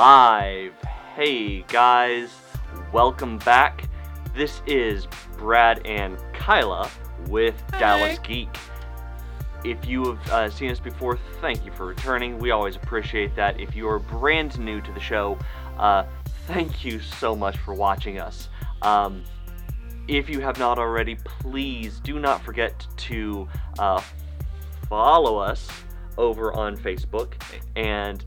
And we are live. Hey guys, welcome back. This is Brad and Kyla with Hi. Dallas Geek. If you have uh, seen us before, thank you for returning. We always appreciate that. If you are brand new to the show, uh, thank you so much for watching us. Um, if you have not already, please do not forget to uh, follow us over on Facebook and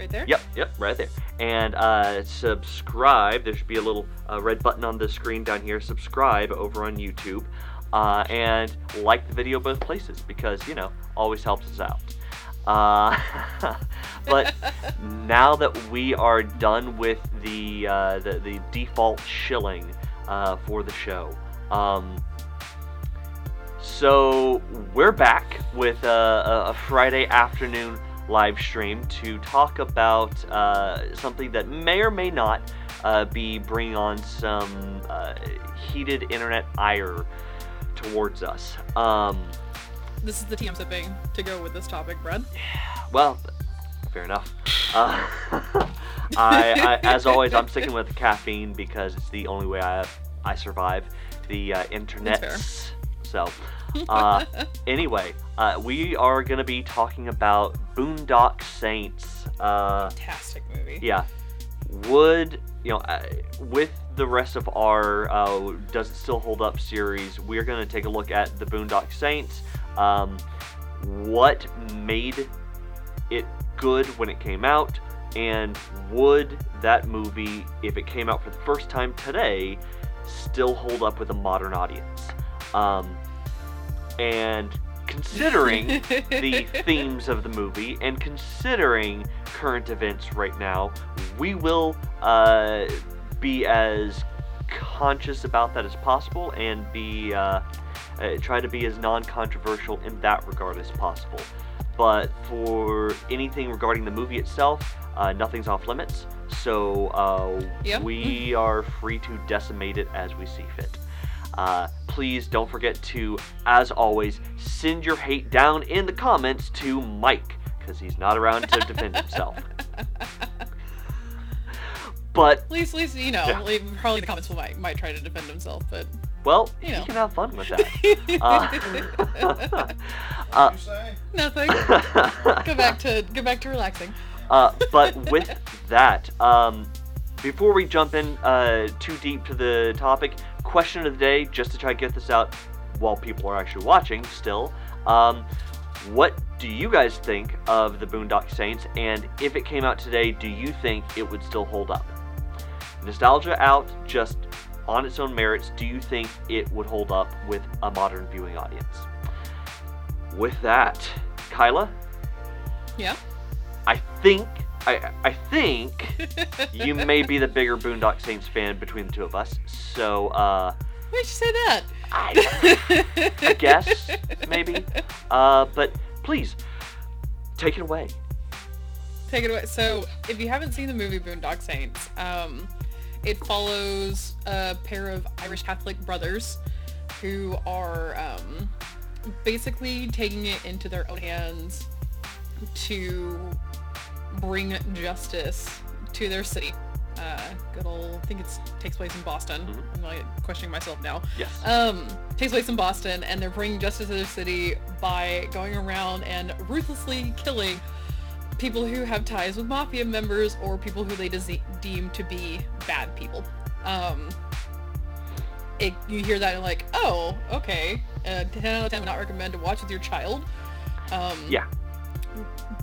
Right, there. Yep, yep, right there. And uh, subscribe. There should be a little uh, red button on the screen down here. Subscribe over on YouTube. Uh, and like the video both places because, you know, always helps us out. Uh, but now that we are done with the, uh, the, the default shilling uh, for the show, um, so we're back with a, a, a Friday afternoon live stream to talk about uh, something that may or may not uh, be bringing on some uh, heated internet ire towards us. Um, This is the tea I'm sipping to go with this topic, Brad. well, fair enough. Uh, I, I, as always, I'm sticking with caffeine because it's the only way I I survive the uh, internet. So, uh, anyway, uh, we are gonna be talking about Boondock Saints. Uh, Fantastic movie. yeah, would you know uh, with the rest of our uh, does it still hold up series? We're gonna take a look at the Boondock Saints. Um, what made it good when it came out, and would that movie, if it came out for the first time today, still hold up with a modern audience? Um, and considering the themes of the movie and considering current events right now, we will uh, be as conscious about that as possible and be uh, uh, try to be as non-controversial in that regard as possible. But for anything regarding the movie itself, uh, nothing's off limits. So uh, Yep. we are free to decimate it as we see fit. Uh, please don't forget to, as always, send your hate down in the comments to Mike, because he's not around to defend himself. But, At least, at least you know, Yeah. like, probably the comments will might might try to defend himself, but well, You he know. can have fun with that. Uh, uh, you say? nothing. go back to go back to relaxing. Uh, but with that, um, before we jump in uh, too deep to the topic, question of the day, just to try to get this out while people are actually watching still. Um, what do you guys think of the Boondock Saints? And if it came out today, do you think it would still hold up? Nostalgia out, just on its own merits, do you think it would hold up with a modern viewing audience? With that, Kyla, Yeah. I think I I think you may be the bigger Boondock Saints fan between the two of us. So uh Why'd you say that? I, I guess maybe. Uh but please take it away. Take it away. So, if you haven't seen the movie Boondock Saints, um, it follows a pair of Irish Catholic brothers who are um, basically taking it into their own hands to bring justice to their city. Uh, good old, I think it takes place in Boston. Mhm. I'm like questioning myself now. Yes. Um, takes place in Boston, and they're bringing justice to their city by going around and ruthlessly killing people who have ties with mafia members or people who they dese- deem to be bad people. Um, it, you hear that and you're like, oh, okay. Uh, 10 out of 10 would not recommend to watch with your child. Um, Yeah.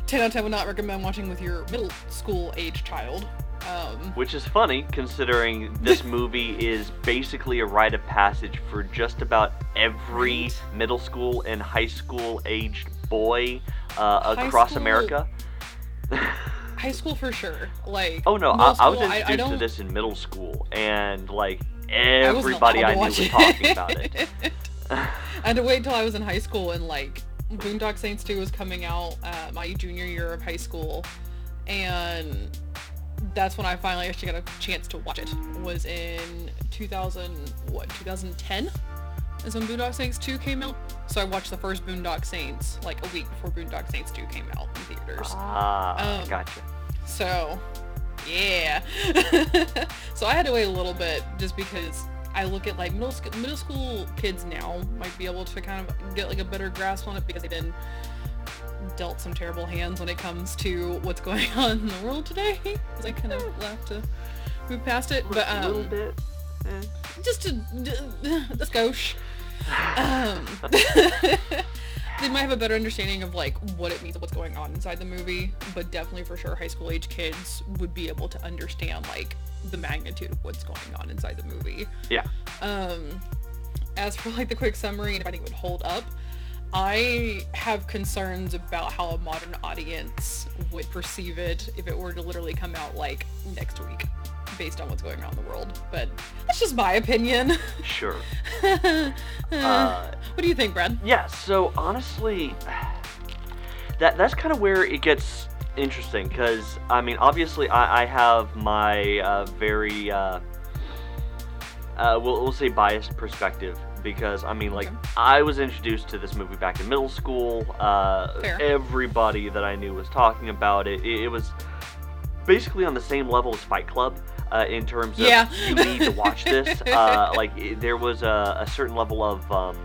10 out of 10 would not recommend watching with your middle school age child. Um, Which is funny considering this movie is basically a rite of passage for just about every Right. middle school and high school aged boy uh, across school- America. high school for sure. Like, Oh no, I, middle I was introduced to don't- this in middle school, and like everybody I, knew was talking about it. I had to wait until I was in high school and like Boondock Saints 2 was coming out uh, my junior year of high school and that's when I finally actually got a chance to watch it. Was in 2000 what 2010 is when Boondock Saints 2 came out. So I watched the first Boondock Saints like a week before Boondock Saints 2 came out in theaters. Ah, Um, gotcha. So, yeah. so I had to wait a little bit just because I look at like middle school middle school kids now might be able to kind of get like a better grasp on it because they've been dealt some terrible hands when it comes to what's going on in the world today. Because I kind of have to move past it, but a little um, bit. eh. just to let's go. Um, they might have a better understanding of like what it means and what's going on inside the movie, but definitely for sure high school age kids would be able to understand like the magnitude of what's going on inside the movie. Yeah. Um, as for like the quick summary and if I think it would hold up, I have concerns about how a modern audience would perceive it if it were to literally come out like next week based on what's going on in the world. But that's just my opinion. Sure. Uh, Uh, what do you think, Brad? Yeah, so honestly, that that's kind of where it gets interesting because I mean, obviously, I, I have my uh, very uh, uh, we'll, we'll say biased perspective because I mean, like, Okay. I was introduced to this movie back in middle school. Uh, Fair. everybody that I knew was talking about it. it. It was basically on the same level as Fight Club. Uh, in terms of Yeah. you need to watch this, uh, like it, there was a, a certain level of um,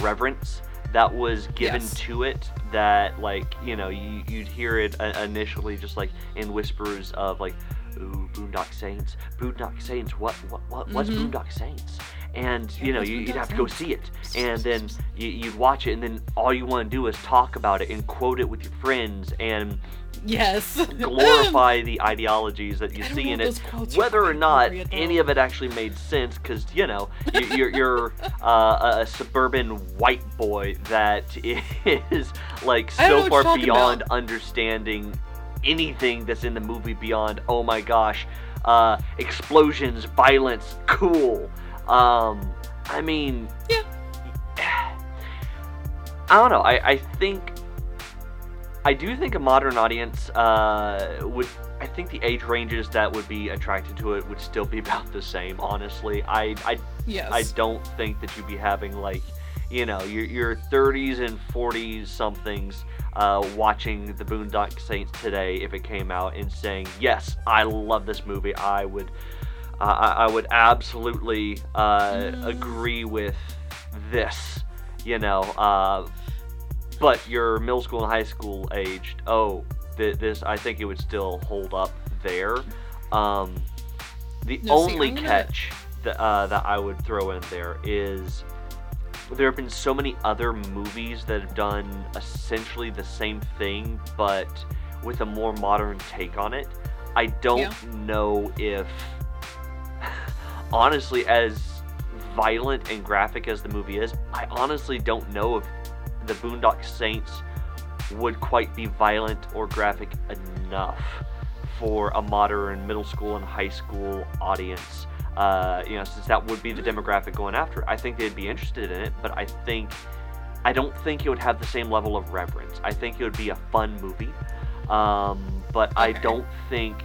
reverence that was given Yes. to it that like you know you, you'd hear it initially just like in whispers of like ooh boondock saints. Boondock saints. What what, what what's Mhm. boondock saints? And you know you, you'd have to go see it. And then you, you'd watch it and then all you want to do is talk about it and quote it with your friends and Yes. glorify the ideologies that you see in it those quotes are whether or not any of it actually made sense because you know you- you're, you're uh, a suburban white boy that is like I don't know so far beyond about. understanding anything that's in the movie beyond oh my gosh uh, explosions violence cool um, i mean Yeah. i don't know i, I think I do think a modern audience uh, would. I think the age ranges that would be attracted to it would still be about the same. Honestly, I I, yes. I don't think that you'd be having like, you know, your your 30s and 40s somethings uh, watching the Boondock Saints today if it came out and saying, yes, I love this movie. I would. Uh, I, I would absolutely uh, Mm. agree with this. You know, uh, but you're middle school and high school aged. Oh, th- this I think it would still hold up there. Um, the No, only I'm gonna- catch that uh, that I would throw in there is there have been so many other movies that have done essentially the same thing, but with a more modern take on it. I don't Yeah. know if, honestly, as violent and graphic as the movie is, I honestly don't know if the Boondock Saints would quite be violent or graphic enough for a modern middle school and high school audience. Uh, you know, since that would be the demographic going after it, I think they'd be interested in it. But I think, I don't think it would have the same level of reverence. I think it would be a fun movie, um, but I don't think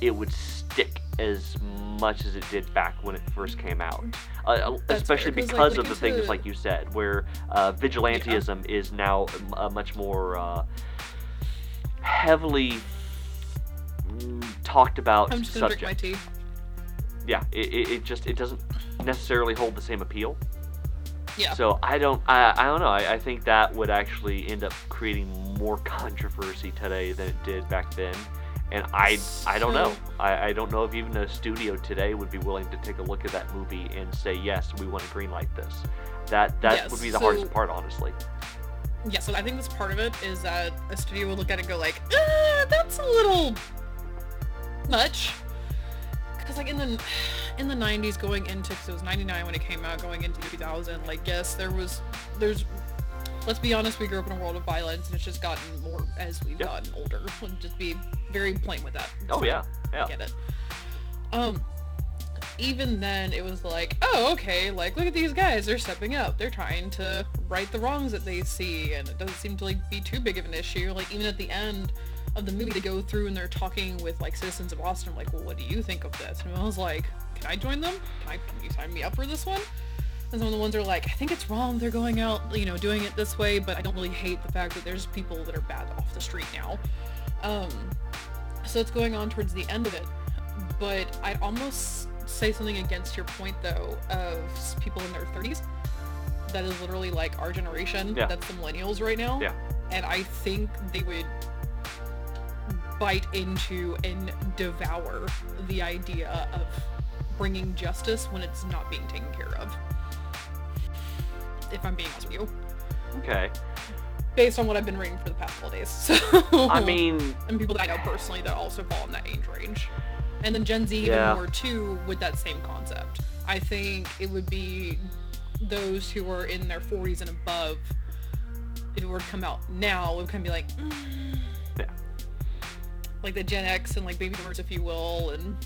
it would stick as much as it did back when it first came out. Uh, That's especially fair, 'cause, like, because of the things like you said, where uh, vigilantism is now a much more uh, heavily talked about I'm just gonna subject. drink my tea. Yeah, it, it, it just it doesn't necessarily hold the same appeal. Yeah. So I don't I, I don't know. I, I think that would actually end up creating more controversy today than it did back then. And I I don't know. I, I don't know if even a studio today would be willing to take a look at that movie and say yes, we want to greenlight this. That that Yes, would be the so- hardest part, honestly. Yeah, so I think that's part of it is that a studio would look at it and go like, uh, that's a little much. Because like in the in the 90s going into, because it was 99 when it came out, going into 2000, like yes, there was, there's, let's be honest, we grew up in a world of violence and it's just gotten more as we've Yeah. gotten older. We'll just be very plain with that. Oh fine. yeah, yeah. I get it. Um, even then, it was like, oh, okay, like, look at these guys, they're stepping up, they're trying to right the wrongs that they see, and it doesn't seem to, like, be too big of an issue. Like, even at the end of the movie, they go through and they're talking with, like, citizens of Boston, like, well, what do you think of this? And I was like, can I join them? Can I, can you sign me up for this one? And some of the ones are like, I think it's wrong they're going out, you know, doing it this way, but I don't really hate the fact that there's people that are bad off the street now. Um, so it's going on towards the end of it. But I'd almost say something against your point though of people in their 30s. That is literally like our generation. Yeah. That's the millennials right now. Yeah. And I think they would bite into and devour the idea of bringing justice when it's not being taken care of. If I'm being honest with you, Okay. based on what I've been reading for the past couple days. So I mean, and people that I know personally that also fall in that age range. And then Gen Z even more too with that same concept. I think it would be those who are in their 40s and above. If it were to come out now, it would kind of be like, mm. Yeah. like the Gen X and like baby boomers, if you will, and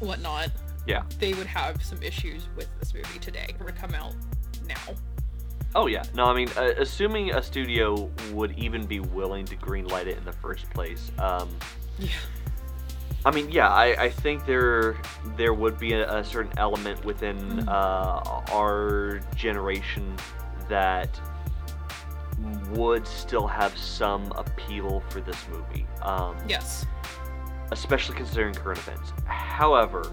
whatnot. yeah. They would have some issues with this movie today. If it were to come out now. Oh yeah. No, I mean, uh, assuming a studio would even be willing to greenlight it in the first place. Um, Yeah. I mean, yeah, I, I think there there would be a, a certain element within Mhm. uh, our generation that would still have some appeal for this movie. Um, Yes. especially considering current events. However,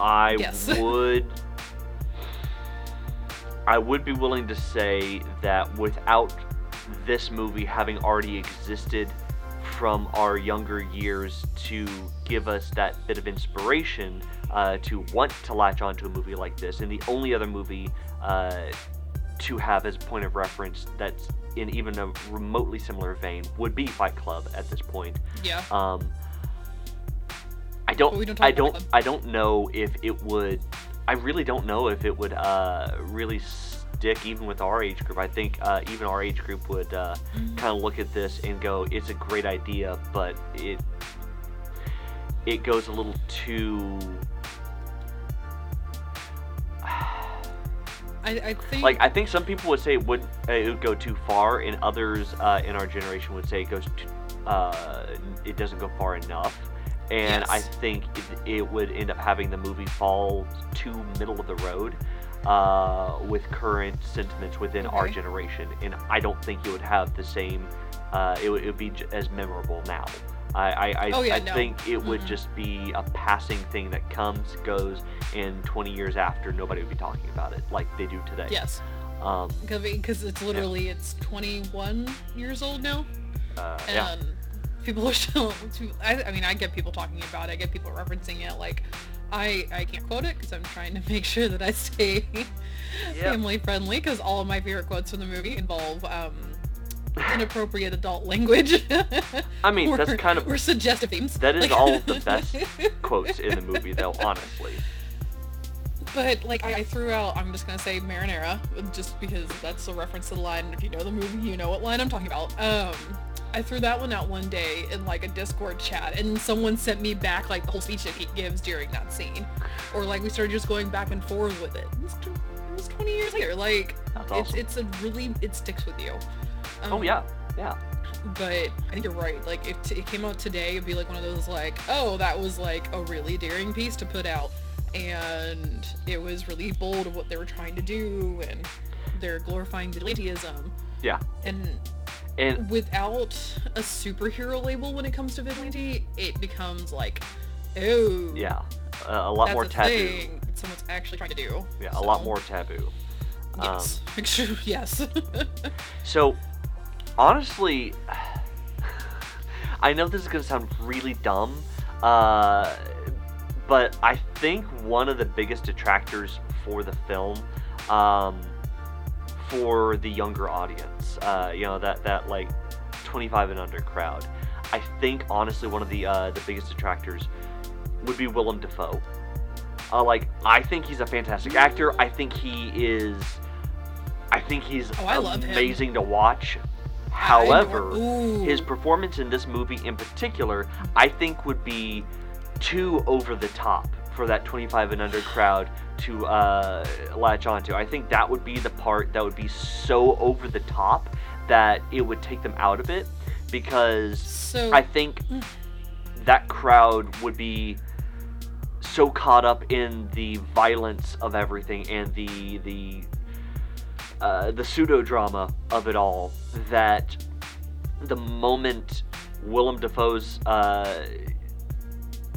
I Yes. would I would be willing to say that without this movie having already existed from our younger years to give us that bit of inspiration uh, to want to latch onto a movie like this, and the only other movie uh, to have as a point of reference that's in even a remotely similar vein would be Fight Club at this point. Yeah. Um, I don't. We don't I don't. I don't know if it would. I really don't know if it would uh, really stick even with our age group. I think uh, even our age group would uh, Mhm. kind of look at this and go, "It's a great idea, but it it goes a little too." I, I think Like I think some people would say it would uh, it would go too far, and others uh, in our generation would say it goes too, uh, it doesn't go far enough. And I think it, it would end up having the movie fall to middle of the road uh, with current sentiments within our generation, and I don't think it would have the same. Uh, it, would, it would be j- as memorable now. I, I, I, Oh, yeah, I no. think it would Mhm. just be a passing thing that comes, goes, and 20 years after, nobody would be talking about it like they do today. yes. Um, because it's literally it's 21 years old now uh, and yeah. People are still I, I mean i get people talking about it i get people referencing it like i i can't quote it because i'm trying to make sure that i stay family friendly because all of my favorite quotes from the movie involve um inappropriate adult language I mean, or, that's kind of or suggestive themes that is Like- all the best quotes in the movie, though. Honestly, But like I I threw out, I'm just gonna say marinara, just because that's a reference to the line. And if you know the movie, you know what line I'm talking about. Um, I threw that one out one day in like a Discord chat, and someone sent me back like the whole speech that he gives during that scene, or like we started just going back and forth with it. It was, tw- it was 20 years later. Like that's it's it's a really it sticks with you. Um, oh yeah, yeah. but I think you're right. Like if t- it came out today, it'd be like one of those like, oh, that was like a really daring piece to put out, and it was really bold of what they were trying to do, and they're glorifying vigilantism. Yeah. And And without a superhero label when it comes to vigilante, it becomes like, oh, yeah, uh, a lot more a taboo. thing someone's actually trying to do. Yeah, a lot more taboo. Um, Yes. yes. So, honestly, I know this is gonna sound really dumb, uh, but I think one of the biggest detractors for the film, um, for the younger audience, uh, you know that that like 25 and under crowd, I think honestly one of the uh, the biggest detractors would be Willem Dafoe. Uh, like I think he's a fantastic actor. I think he is. I think he's Oh, amazing to watch. However, his performance in this movie in particular, I think would be too over the top for that 25 and under crowd to uh, latch onto. I think that would be the part that would be so over the top that it would take them out of it because so I think Mm. that crowd would be so caught up in the violence of everything and the the uh, the pseudo drama of it all that the moment Willem Dafoe's uh,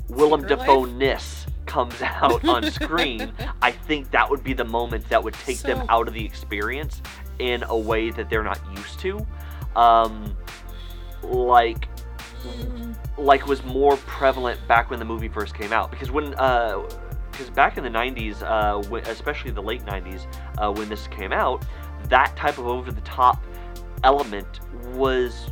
Willem? Dafoe ness comes out on screen, I think that would be the moment that would take them out of the experience in a way that they're not used to. Um, like Mm, like was more prevalent back when the movie first came out because when because back in the 90s uh, wh- especially the late 90s uh, when this came out that type of over the top element was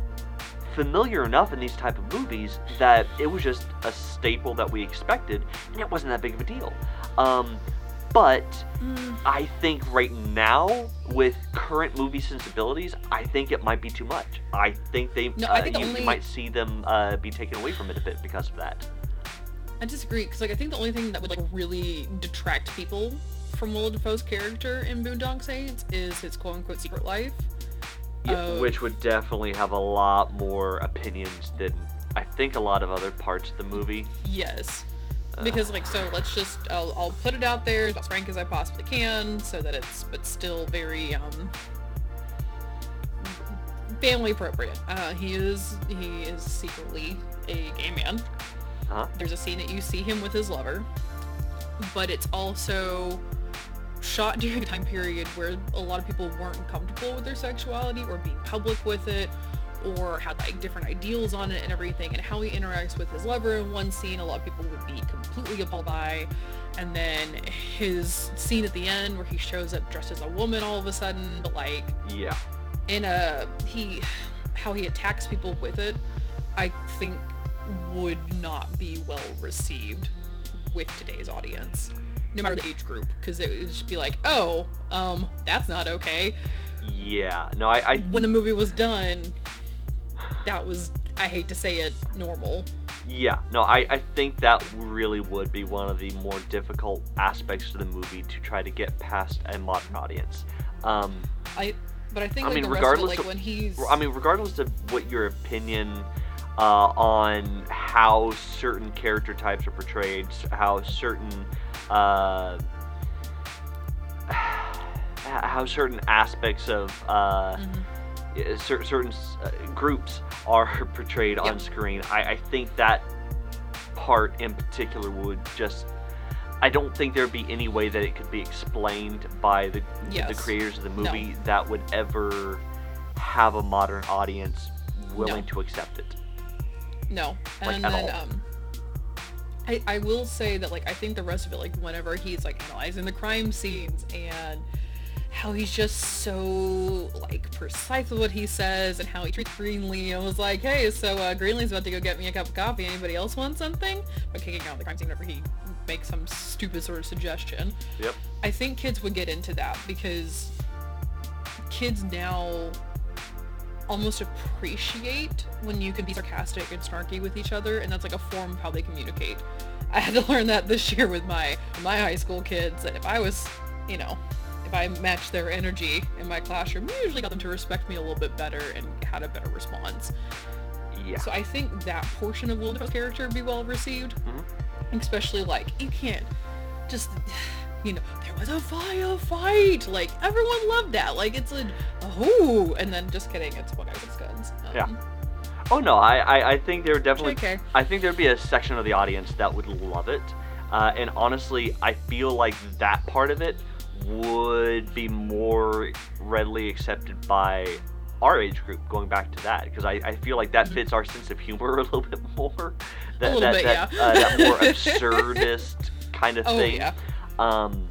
familiar enough in these type of movies that it was just a staple that we expected and it wasn't that big of a deal um, but mm, I think right now, with current movie sensibilities, I think it might be too much. I think they, No, uh, I think the you, only- might see them uh, be taken away from it a bit because of that. I disagree because like I think the only thing that would like really detract people from Willem Dafoe's character in Boondock Saints is his quote unquote secret life. Yeah, Oh. which would definitely have a lot more opinions than I think a lot of other parts of the movie. Yes. Uh, Because like so let's just I'll, I'll put it out there as frank as I possibly can so that it's but still very um family appropriate. Uh, he is he is secretly a gay man. Huh? There's a scene that you see him with his lover, but it's also shot during a time period where a lot of people weren't comfortable with their sexuality or being public with it or had like different ideals on it and everything and how he interacts with his lover in one scene a lot of people would be completely appalled by and then his scene at the end where he shows up dressed as a woman all of a sudden but like Yeah. in a he how he attacks people with it i think would not be well received with today's audience no matter the age group because it would just be like oh um that's not okay Yeah. No, I, I when the movie was done that was i hate to say it normal yeah. No, I, I think that really would be one of the more difficult aspects of the movie to try to get past a modern audience. Um, i but i think I like mean, rest of regardless like of- when he's I mean, regardless of what your opinion uh, on how certain character types are portrayed, how certain uh, how certain aspects of uh, Mhm. uh, cer- certain uh, groups are portrayed Yeah. on screen. I, I think that part in particular would just. I don't think there'd be any way that it could be explained by the the creators of the No. movie that would ever have a modern audience willing No. to accept it. No, Like, and then all. um, I I will say that like I think the rest of it like whenever he's like analyzing the crime scenes and how he's just so like precise with what he says and how he treats Greenly. I was like, hey, so uh, Greenly's about to go get me a cup of coffee. Anybody else want something? But kicking out the crime scene whenever he makes some stupid sort of suggestion. Yep. I think kids would get into that because kids now almost appreciate when you can be sarcastic and snarky with each other and that's like a form of how they communicate. I had to learn that this year with my my high school kids and if I was, you know, if I matched their energy in my classroom, I usually got them to respect me a little bit better and had a better response. Yeah. So I think that portion of Will character would be well received. Mhm. Especially like you can't just you know, there was a fire fight. Like everyone loved that. Like it's a oh and then just kidding, it's one guy with guns. Um, Yeah. Oh no, I, I, I think there would definitely JK. I think there'd be a section of the audience that would love it. Uh, and honestly, I feel like that part of it would be more readily accepted by our age group, going back to that, because I, I feel like that Mhm. fits our sense of humor a little bit more. That, little that, bit, that, yeah. uh, that more absurdist kind of Oh thing. yeah. Um,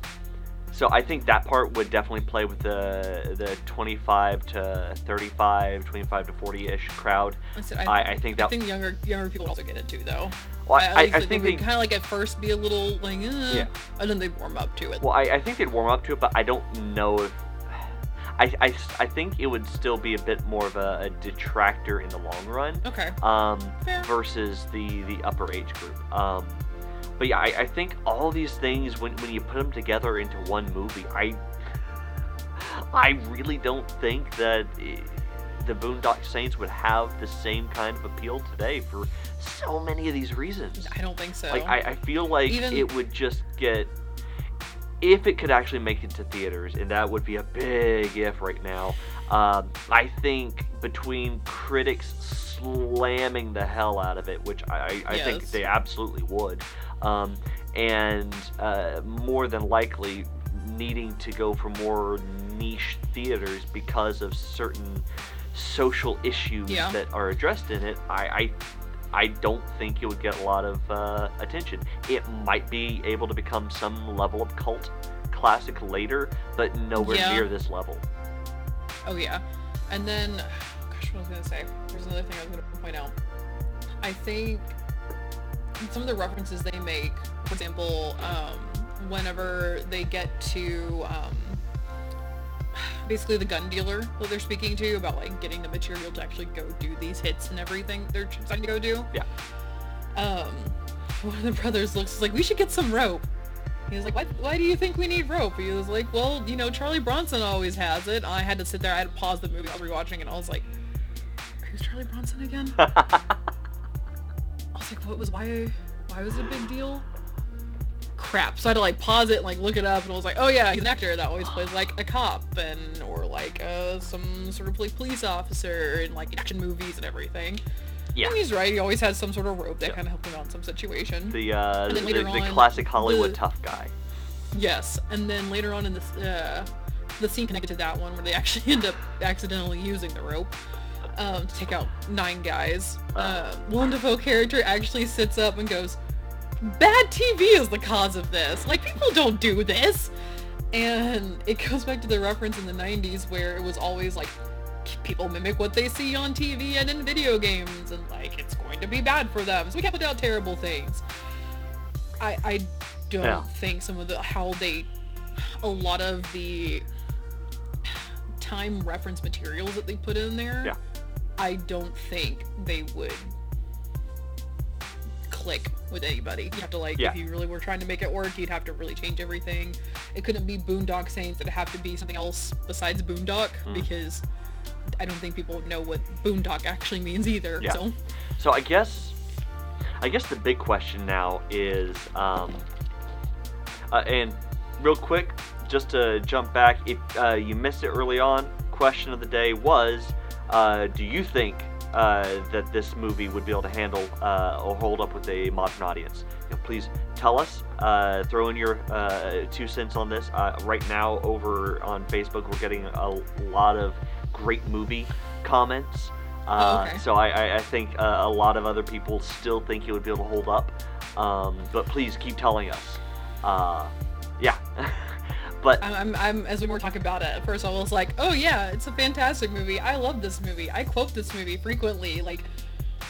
so I think that part would definitely play with the the 25 to 35, 25 to 40-ish crowd. I, I, I, I think I think younger younger people also get it too though. well, I, I they think would they. kind of like at first be a little like, eh, Yeah. and then they warm up to it. Well, I, I think they'd warm up to it, but I don't know if. I, I, I think it would still be a bit more of a, a detractor in the long run okay, um, fair. versus the, the upper age group. Um, but yeah, I, I think all these things, when, when you put them together into one movie, I I really don't think that the Boondock Saints would have the same kind of appeal today for so many of these reasons. I don't think so. Like I, I feel like Even- it would just get if it could actually make it to theaters, and that would be a big if right now. Um, I think between critics slamming the hell out of it, which I, I think they absolutely would, um, and uh, more than likely needing to go for more niche theaters because of certain social issues Yeah. that are addressed in it, I, I I don't think it would get a lot of uh, attention. It might be able to become some level of cult classic later, but nowhere Yeah. near this level. Oh yeah, and then, gosh, what was I gonna say? There's another thing I was gonna point out. I think some of the references they make, for example, um, whenever they get to um, basically the gun dealer that they're speaking to about like getting the material to actually go do these hits and everything they're trying to go do. Yeah. Um, one of the brothers looks like we should get some rope. He was like, why, why do you think we need rope? He was like, well, you know, Charlie Bronson always has it. I had to sit there, I had to pause the movie I was rewatching, and I was like, who's Charlie Bronson again? I was like, what was, why, why was it a big deal? Crap. So I had to like pause it and like look it up, and I was like, oh yeah, he's an actor that always plays like a cop and, or like uh, some sort of like police officer in like action movies and everything. yeah. And he's right, he always has some sort of rope that Yeah. kind of helped him out in some situation. The uh, the, the on, classic Hollywood the- tough guy. Yes, and then later on in this, uh, the scene connected to that one where they actually end up accidentally using the rope um, to take out nine guys. Uh, Willem Dafoe character actually sits up and goes, "Bad TV is the cause of this. Like people don't do this." And it goes back to the reference in the 90s where it was always like people mimic what they see on TV and in video games and like it's going to be bad for them. So we can't put out terrible things. I I don't Yeah. think some of the how they a lot of the time reference materials that they put in there Yeah. I don't think they would click with anybody. You have to like Yeah. if you really were trying to make it work, you'd have to really change everything. It couldn't be Boondock Saints. It'd have to be something else besides Boondock Mm. because I don't think people know what Boondock actually means either. Yeah. So So I guess, I guess the big question now is, um, uh, and real quick, just to jump back, if uh, you missed it early on, question of the day was, uh, do you think uh, that this movie would be able to handle uh, or hold up with a modern audience? You know, please tell us. Uh, throw in your uh, two cents on this. Uh, right now, over on Facebook, we're getting a lot of great movie comments. Uh, Oh, okay. So I, I, I think uh, a lot of other people still think it would be able to hold up. Um, but please keep telling us. Uh, yeah. but I'm, I'm, I'm as we were talking about it first, I was like, oh yeah, it's a fantastic movie. I love this movie. I quote this movie frequently. Like,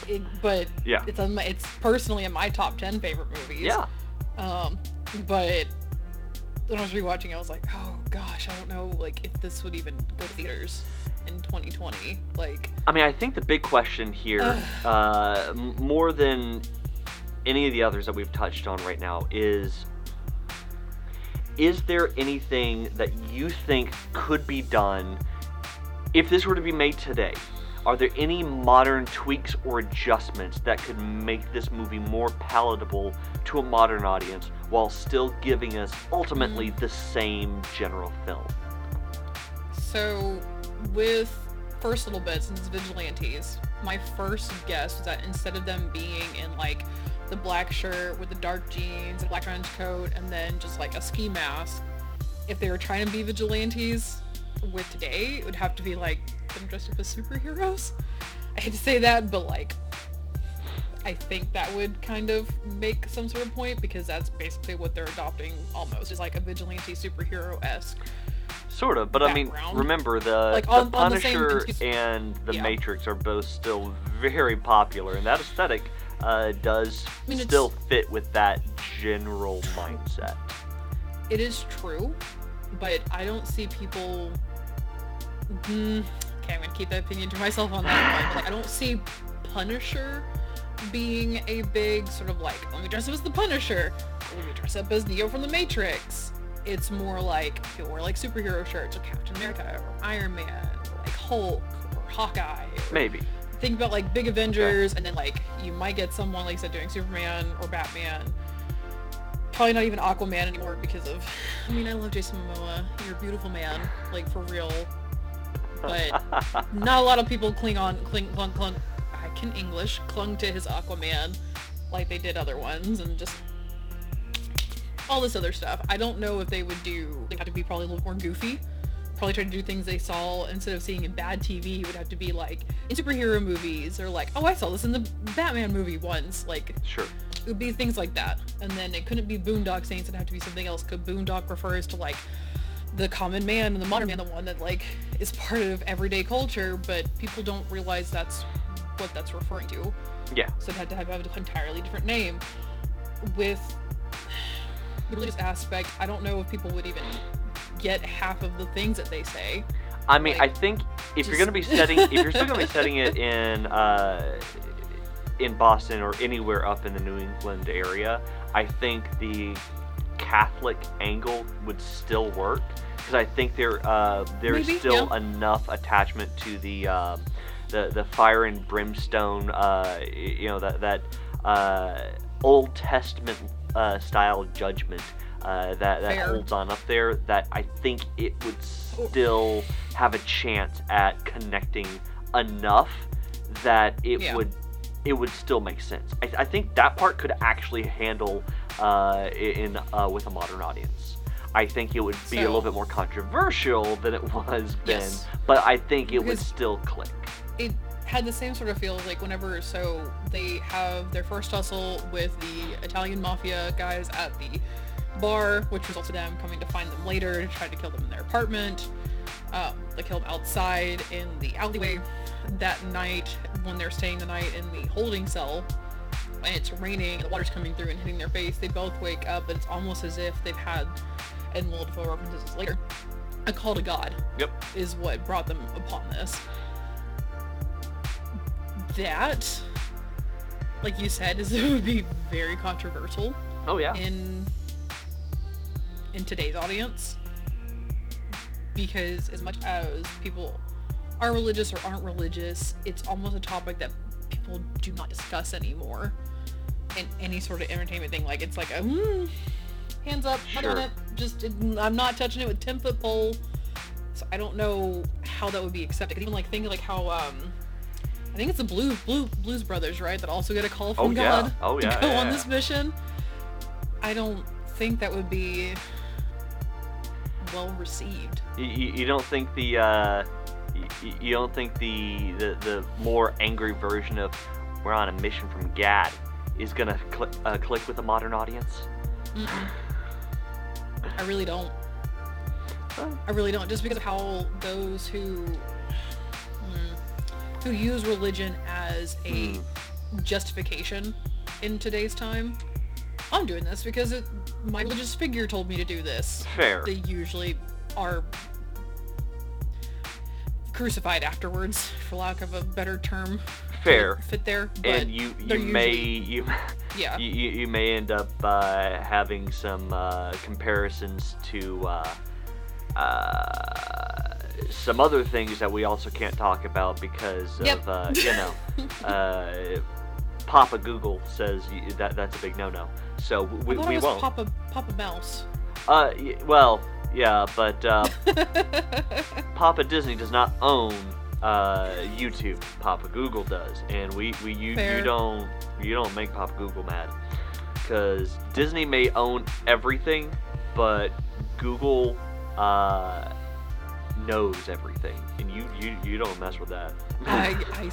it, but Yeah. it's on my, it's personally in my top ten favorite movies. yeah, Um, but when I was rewatching, it, I was like, oh gosh, I don't know, like if this would even go to theaters in 2020. Like, I mean, I think the big question here, Ugh. uh, more than any of the others that we've touched on right now, is is there anything that you think could be done if this were to be made today? Are there any modern tweaks or adjustments that could make this movie more palatable to a modern audience while still giving us ultimately the same general film? so with first little bits and vigilantes, my first guess was that instead of them being in like the black shirt with the dark jeans, and black trench coat, and then just like a ski mask, if they were trying to be vigilantes with today, it would have to be like them dressed up as superheroes. I hate to say that, but like I think that would kind of make some sort of point because that's basically what they're adopting almost is like a vigilante superhero esque. Sort of, but I mean, remember the, Like, the on- on the same- Punisher and the Yeah. Matrix are both still very popular, and that aesthetic uh, does I mean, still fit with that general mindset. It is true, but I don't see people. Mm, okay, I'm gonna keep that opinion to myself on that one. Like, I don't see Punisher being a big sort of like, let me dress up as the Punisher. Let me dress up as Neo from the Matrix. It's more like people wear like superhero shirts, or Captain America, or Iron Man, or like Hulk, or Hawkeye. Or Maybe. Think about like big Avengers, and then like you might get someone like I said doing Superman or Batman. probably not even Aquaman anymore because of. I mean, I love Jason Momoa. You're a beautiful man, like for real. But not a lot of people cling on, cling, clung, clung. I can English, clung to his Aquaman, like they did other ones, and just all this other stuff. I don't know if they would do. They have to be probably a little more goofy. Probably try to do things they saw instead of seeing in bad TV. Would have to be like in superhero movies or like, oh, I saw this in the Batman movie once. Like Sure. it would be things like that. And then it couldn't be Boondock Saints, it'd have to be something else. Because Boondock refers to like the common man and the modern man, the one that like is part of everyday culture, but people don't realize that's what that's referring to. Yeah. So it had to have an entirely different name. With the religious aspect, I don't know if people would even get half of the things that they say. I mean, Like, I think if you're gonna be setting, if you're still gonna be setting it in uh, in Boston or anywhere up in the New England area, I think the Catholic angle would still work because I think there uh, there's Maybe, still yeah. enough attachment to the um, the the fire and brimstone, uh, you know that that uh, Old Testament uh, style judgment. Uh, that that Fair. holds on up there that I think it would still have a chance at connecting enough that it Yeah. would it would still make sense. I, I think that part could actually handle uh, in uh, with a modern audience. I think it would be a little bit more controversial than it was then, Yes. but I think it would still click. it had the same sort of feel like whenever so they have their first tussle with the Italian mafia guys at the bar, which resulted in them coming to find them later to try to kill them in their apartment. Um, they killed them outside in the alleyway that night when they're staying the night in the holding cell. And it's raining, the water's coming through and hitting their face. They both wake up, and it's almost as if they've had, and Willem Dafoe references later, a call to God Yep. is what brought them upon this. That, like you said, is it would be very controversial Oh yeah. in in today's audience because as much as people are religious or aren't religious, it's almost a topic that people do not discuss anymore in any sort of entertainment thing. Like it's like a mm, hands up, not Sure. it. Just it, I'm not touching it with ten foot pole. So I don't know how that would be accepted. even like think like how um I think it's the Blue Blue Blues Brothers, right? That also get a call from Oh, yeah. God Oh, to go yeah, on yeah. this mission. I don't think that would be well received. You, you, you don't think the uh, you, you don't think the, the the more angry version of we're on a mission from Gad is gonna cl- uh, click with a modern audience? Mm-mm. I really don't. I really don't. Just because of how those who hmm, who use religion as a Hmm. justification in today's time. I'm doing this because it, my religious figure told me to do this. Fair. They usually are crucified afterwards, for lack of a better term. Fair. Fit there. But and you you may usually- you, yeah. you you you may end up uh, having some uh, comparisons to uh, uh, some other things that we also can't talk about because Yep. of uh, you know uh, Papa Google says that that's a big no-no. So we, I we won't. Papa Papa Mouse. Uh, well, yeah, but uh, Papa Disney does not own uh, YouTube. Papa Google does, and we, we you, you don't you don't make Papa Google mad because Disney may own everything, but Google uh, knows everything, and you you, you don't mess with that. I, I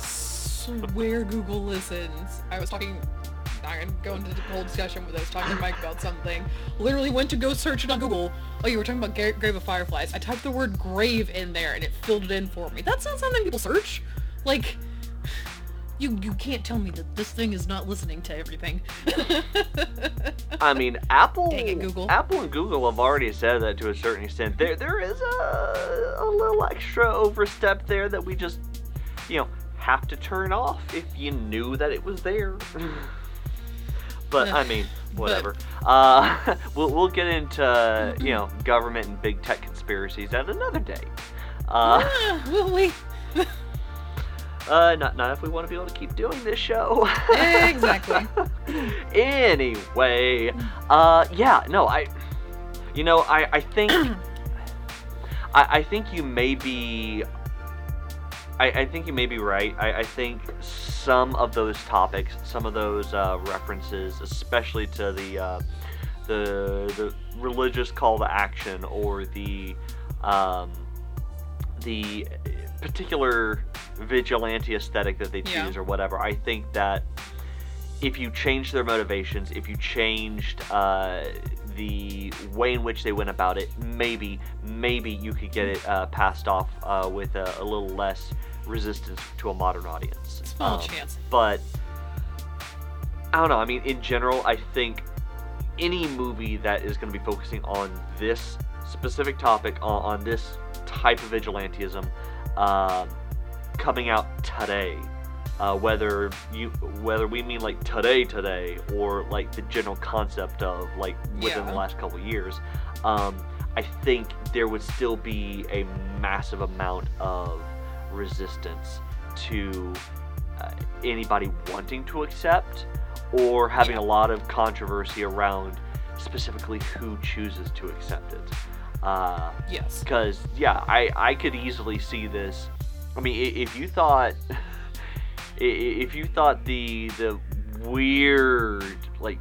swear Google listens. I was talking, not gonna go into the whole discussion with us, talking to Mike about something. Literally went to go search it on Google. Oh, you were talking about Ga- Grave of Fireflies. I typed the word grave in there and it filled it in for me. That's not something people search. Like, you you can't tell me that this thing is not listening to everything. I mean, Apple, it. Apple and Google have already said that to a certain extent. There, there is a, a little extra overstep there that we just, you know, have to turn off if you knew that it was there. but I mean, whatever. Uh, we'll we'll get into you know government and big tech conspiracies at another day. Uh, will we? Uh, not not if we want to be able to keep doing this show. Exactly. anyway, uh, yeah, no, I, you know, I I think, I I think you may be. I, I think you may be right. I, I think some of those topics, some of those uh, references, especially to the uh, the the religious call to action or the um, the particular vigilante aesthetic that they Yeah. choose or whatever. I think that if you change their motivations, if you changed uh, the way in which they went about it, maybe maybe you could get it uh, passed off uh, with a, a little less resistance to a modern audience. Small Um, chance. but I don't know. I mean, in general, I think any movie that is going to be focusing on this specific topic, on, on this type of vigilantism, um coming out today, uh, whether you whether we mean like today today or like the general concept of like within the last couple years, um, I think there would still be a massive amount of resistance to uh, anybody wanting to accept or having Yeah. a lot of controversy around specifically who chooses to accept it. Uh, Yes. because yeah, I I could easily see this. I mean, if you thought, if you thought the the weird like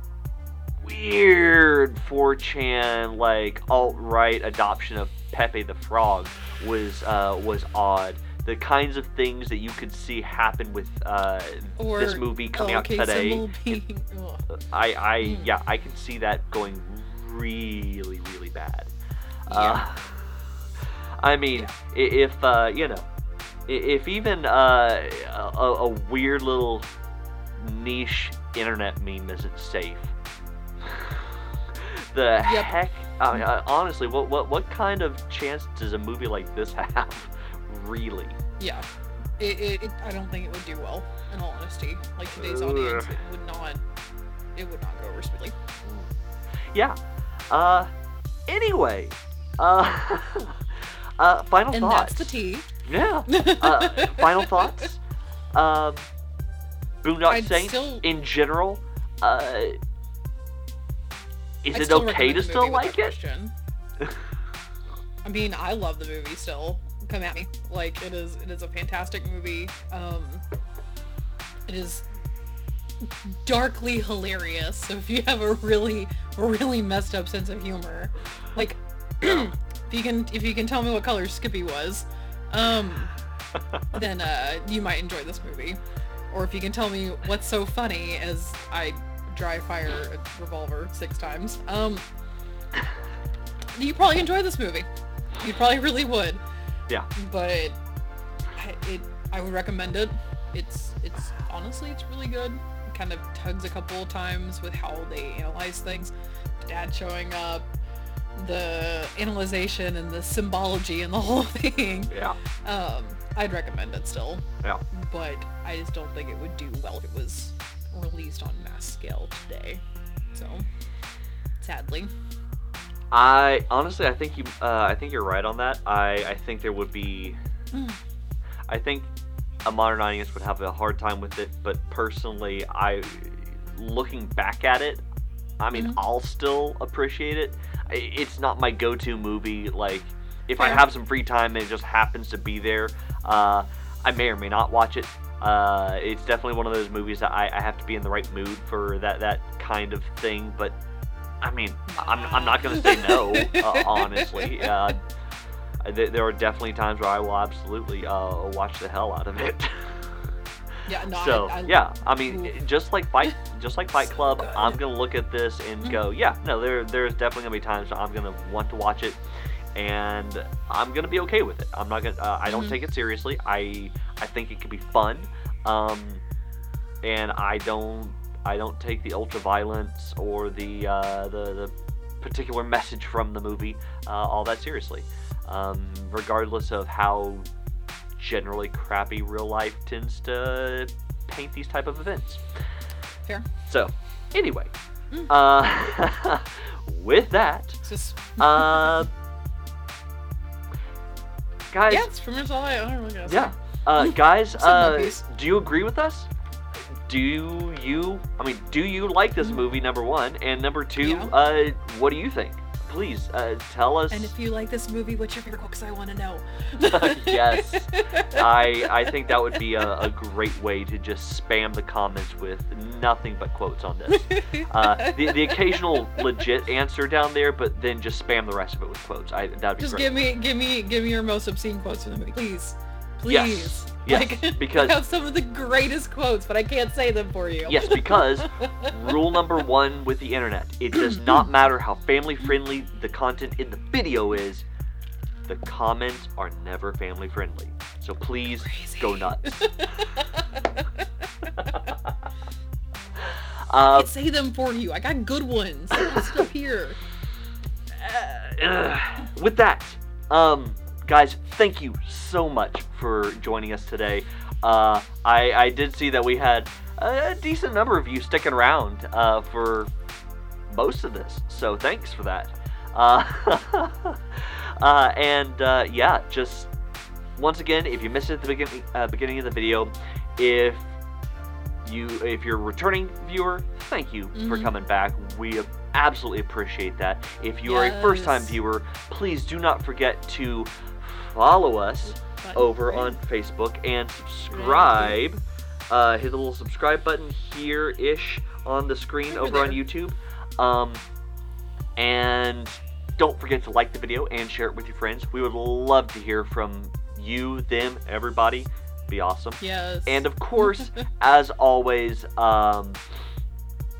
weird 4chan like alt right adoption of Pepe the Frog was uh, was odd. The kinds of things that you could see happen with uh, Or this movie coming out okay, today, being, ugh. I I Mm. yeah I can see that going really really bad. Yeah. Uh, I mean, i if uh, you know, if even uh, a, a weird little niche internet meme isn't safe, the Yep. heck? I mean, uh, honestly, what what what kind of chance does a movie like this have? Really? Yeah. It, it, it, I don't think it would do well, in all honesty. Like today's Ugh. audience, it would not. It would not go over smoothly. Yeah. Uh. Anyway. Uh. uh. Final And thoughts. that's the tea. Yeah. Uh, final thoughts. Um. Boondock I'd Saints still- in general. Uh. Is I'd it still okay recommend to the still movie with like that it? question. I mean, I love the movie still. Come at me. Like it is it is a fantastic movie. Um it is darkly hilarious. So if you have a really really messed up sense of humor, like if you can if you can tell me what color Skippy was, um then uh you might enjoy this movie. Or if you can tell me what's so funny as I dry fire a revolver six times, um you probably enjoy this movie. You probably really would. Yeah. But I, it, I would recommend it. It's, it's honestly, it's really good. It kind of tugs a couple of times with how they analyze things. Dad showing up, the analyzation and the symbology and the whole thing. Yeah. Um, I'd recommend it still, Yeah. but I just don't think it would do well if it was released on mass scale today. So, sadly. I honestly, I think you. Uh, I think you're right on that. I. I think there would be. Mm. I think a modern audience would have a hard time with it, but personally, I. Looking back at it, I mean, Mhm. I'll still appreciate it. It's not my go-to movie. Like, if I have some free time and it just happens to be there, uh, I may or may not watch it. Uh, it's definitely one of those movies that I, I have to be in the right mood for that that kind of thing. But I mean, I'm, I'm not gonna say no. uh, honestly, uh, th- there are definitely times where I will absolutely uh, watch the hell out of it. Yeah, no, so I, I, yeah, I mean, Oof. just like Fight, just like Fight So Club, good. I'm gonna look at this and Mhm. go, yeah, no, there there's definitely gonna be times I'm gonna want to watch it, and I'm gonna be okay with it. I'm not gonna, uh, I don't Mhm. take it seriously. I I think it could be fun, um, and I don't I don't take the ultra violence or the uh, the the particular message from the movie uh, all that seriously, um, regardless of how generally crappy real life tends to paint these type of events. Fair. So, anyway, Mm. uh, with that, just uh, guys, yeah, it's pretty much all I, I don't really gotta yeah, Uh, guys, uh, do you agree with us? Do you? I mean, do you like this Mhm. movie? Number one, and number two, Yeah. uh, what do you think? Please uh, tell us. And if you like this movie, what's your favorite quote? Because I want to know. Yes. I I think that would be a, a great way to just spam the comments with nothing but quotes on this. Uh, the, the occasional legit answer down there, but then just spam the rest of it with quotes. I that'd be Just great. give me, give me, give me your most obscene quotes from the movie, please, please. Yes. Yes, Like, because- I have some of the greatest quotes, but I can't say them for you. Yes, because rule number one with the internet it does not matter how family friendly the content in the video is, the comments are never family friendly. So please go Crazy. nuts. I Uh, can't say them for you. I got good ones. Still here. uh, with that, um, guys, thank you so much for joining us today. Uh, I, I did see that we had a decent number of you sticking around uh, for most of this, so thanks for that. Uh, uh, and uh, yeah, just once again, if you missed it at the beginning, uh, beginning of the video, if you if you're a returning viewer, thank you for Mhm. coming back. We absolutely appreciate that. If you are a first time viewer, please do not forget to follow us over on Facebook and subscribe. Uh, hit the little subscribe button here ish on the screen Over over on. YouTube. Um, and don't forget to like the video and share it with your friends. We would love to hear from you, them, everybody. Be awesome. Yes. And of course, as always, um,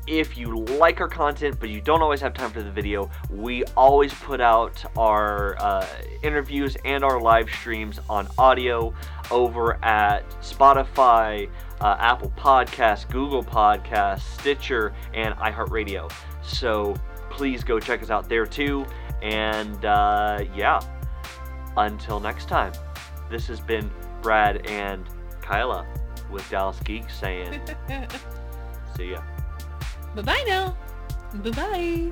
if you like our content but you don't always have time for the video, we always put out our uh, interviews and our live streams on audio over at Spotify, uh, Apple Podcasts, Google Podcasts, Stitcher, and iHeartRadio. So please go check us out there too. And uh, yeah, until next time, this has been Brad and Kyla with Dallas Geek saying, see ya. Bye bye now. Bye bye.